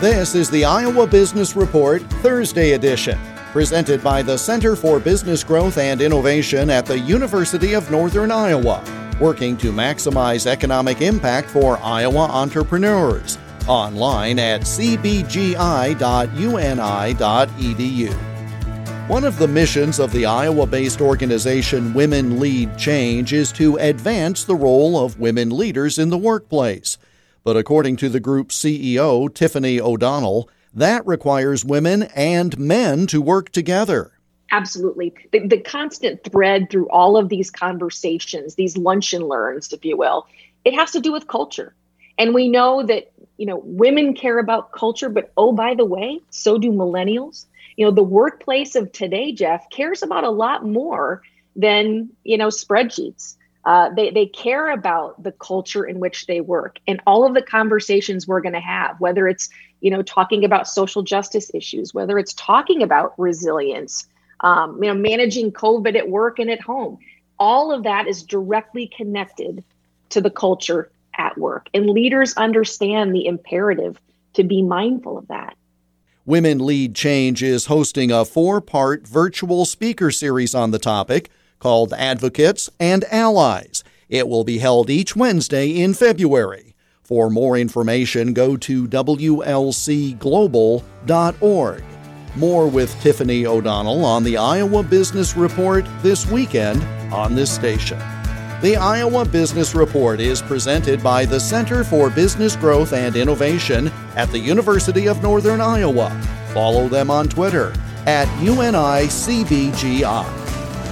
This is the Iowa Business Report Thursday edition, presented by the Center for Business Growth and Innovation at the University of Northern Iowa, working to maximize economic impact for Iowa entrepreneurs. Online at cbgi.uni.edu. One of the missions of the Iowa based organization Women Lead Change is to advance the role of women leaders in the workplace. But according to the group's CEO, Tiffany O'Donnell, that requires women and men to work together. Absolutely. The, the, constant thread through all of these conversations, these lunch and learns, if you will, it has to do with culture. And we know that, you know, women care about culture, but oh, by the way, so do millennials. You know, the workplace of today, Jeff, cares about a lot more than, you know, spreadsheets. Uh, they, they care about the culture in which they work and all of the conversations we're going to have, whether it's, you know, talking about social justice issues, whether it's talking about resilience, um, you know, managing COVID at work and at home. All of that is directly connected to the culture at work. And leaders understand the imperative to be mindful of that. Women Lead Change is hosting a four part virtual speaker series on the topic called Advocates and Allies. It will be held each Wednesday in February. For more information, go to WLCglobal.org. More with Tiffany O'Donnell on the Iowa Business Report this weekend on this station. The Iowa Business Report is presented by the Center for Business Growth and Innovation at the University of Northern Iowa. Follow them on Twitter at UNICBGI.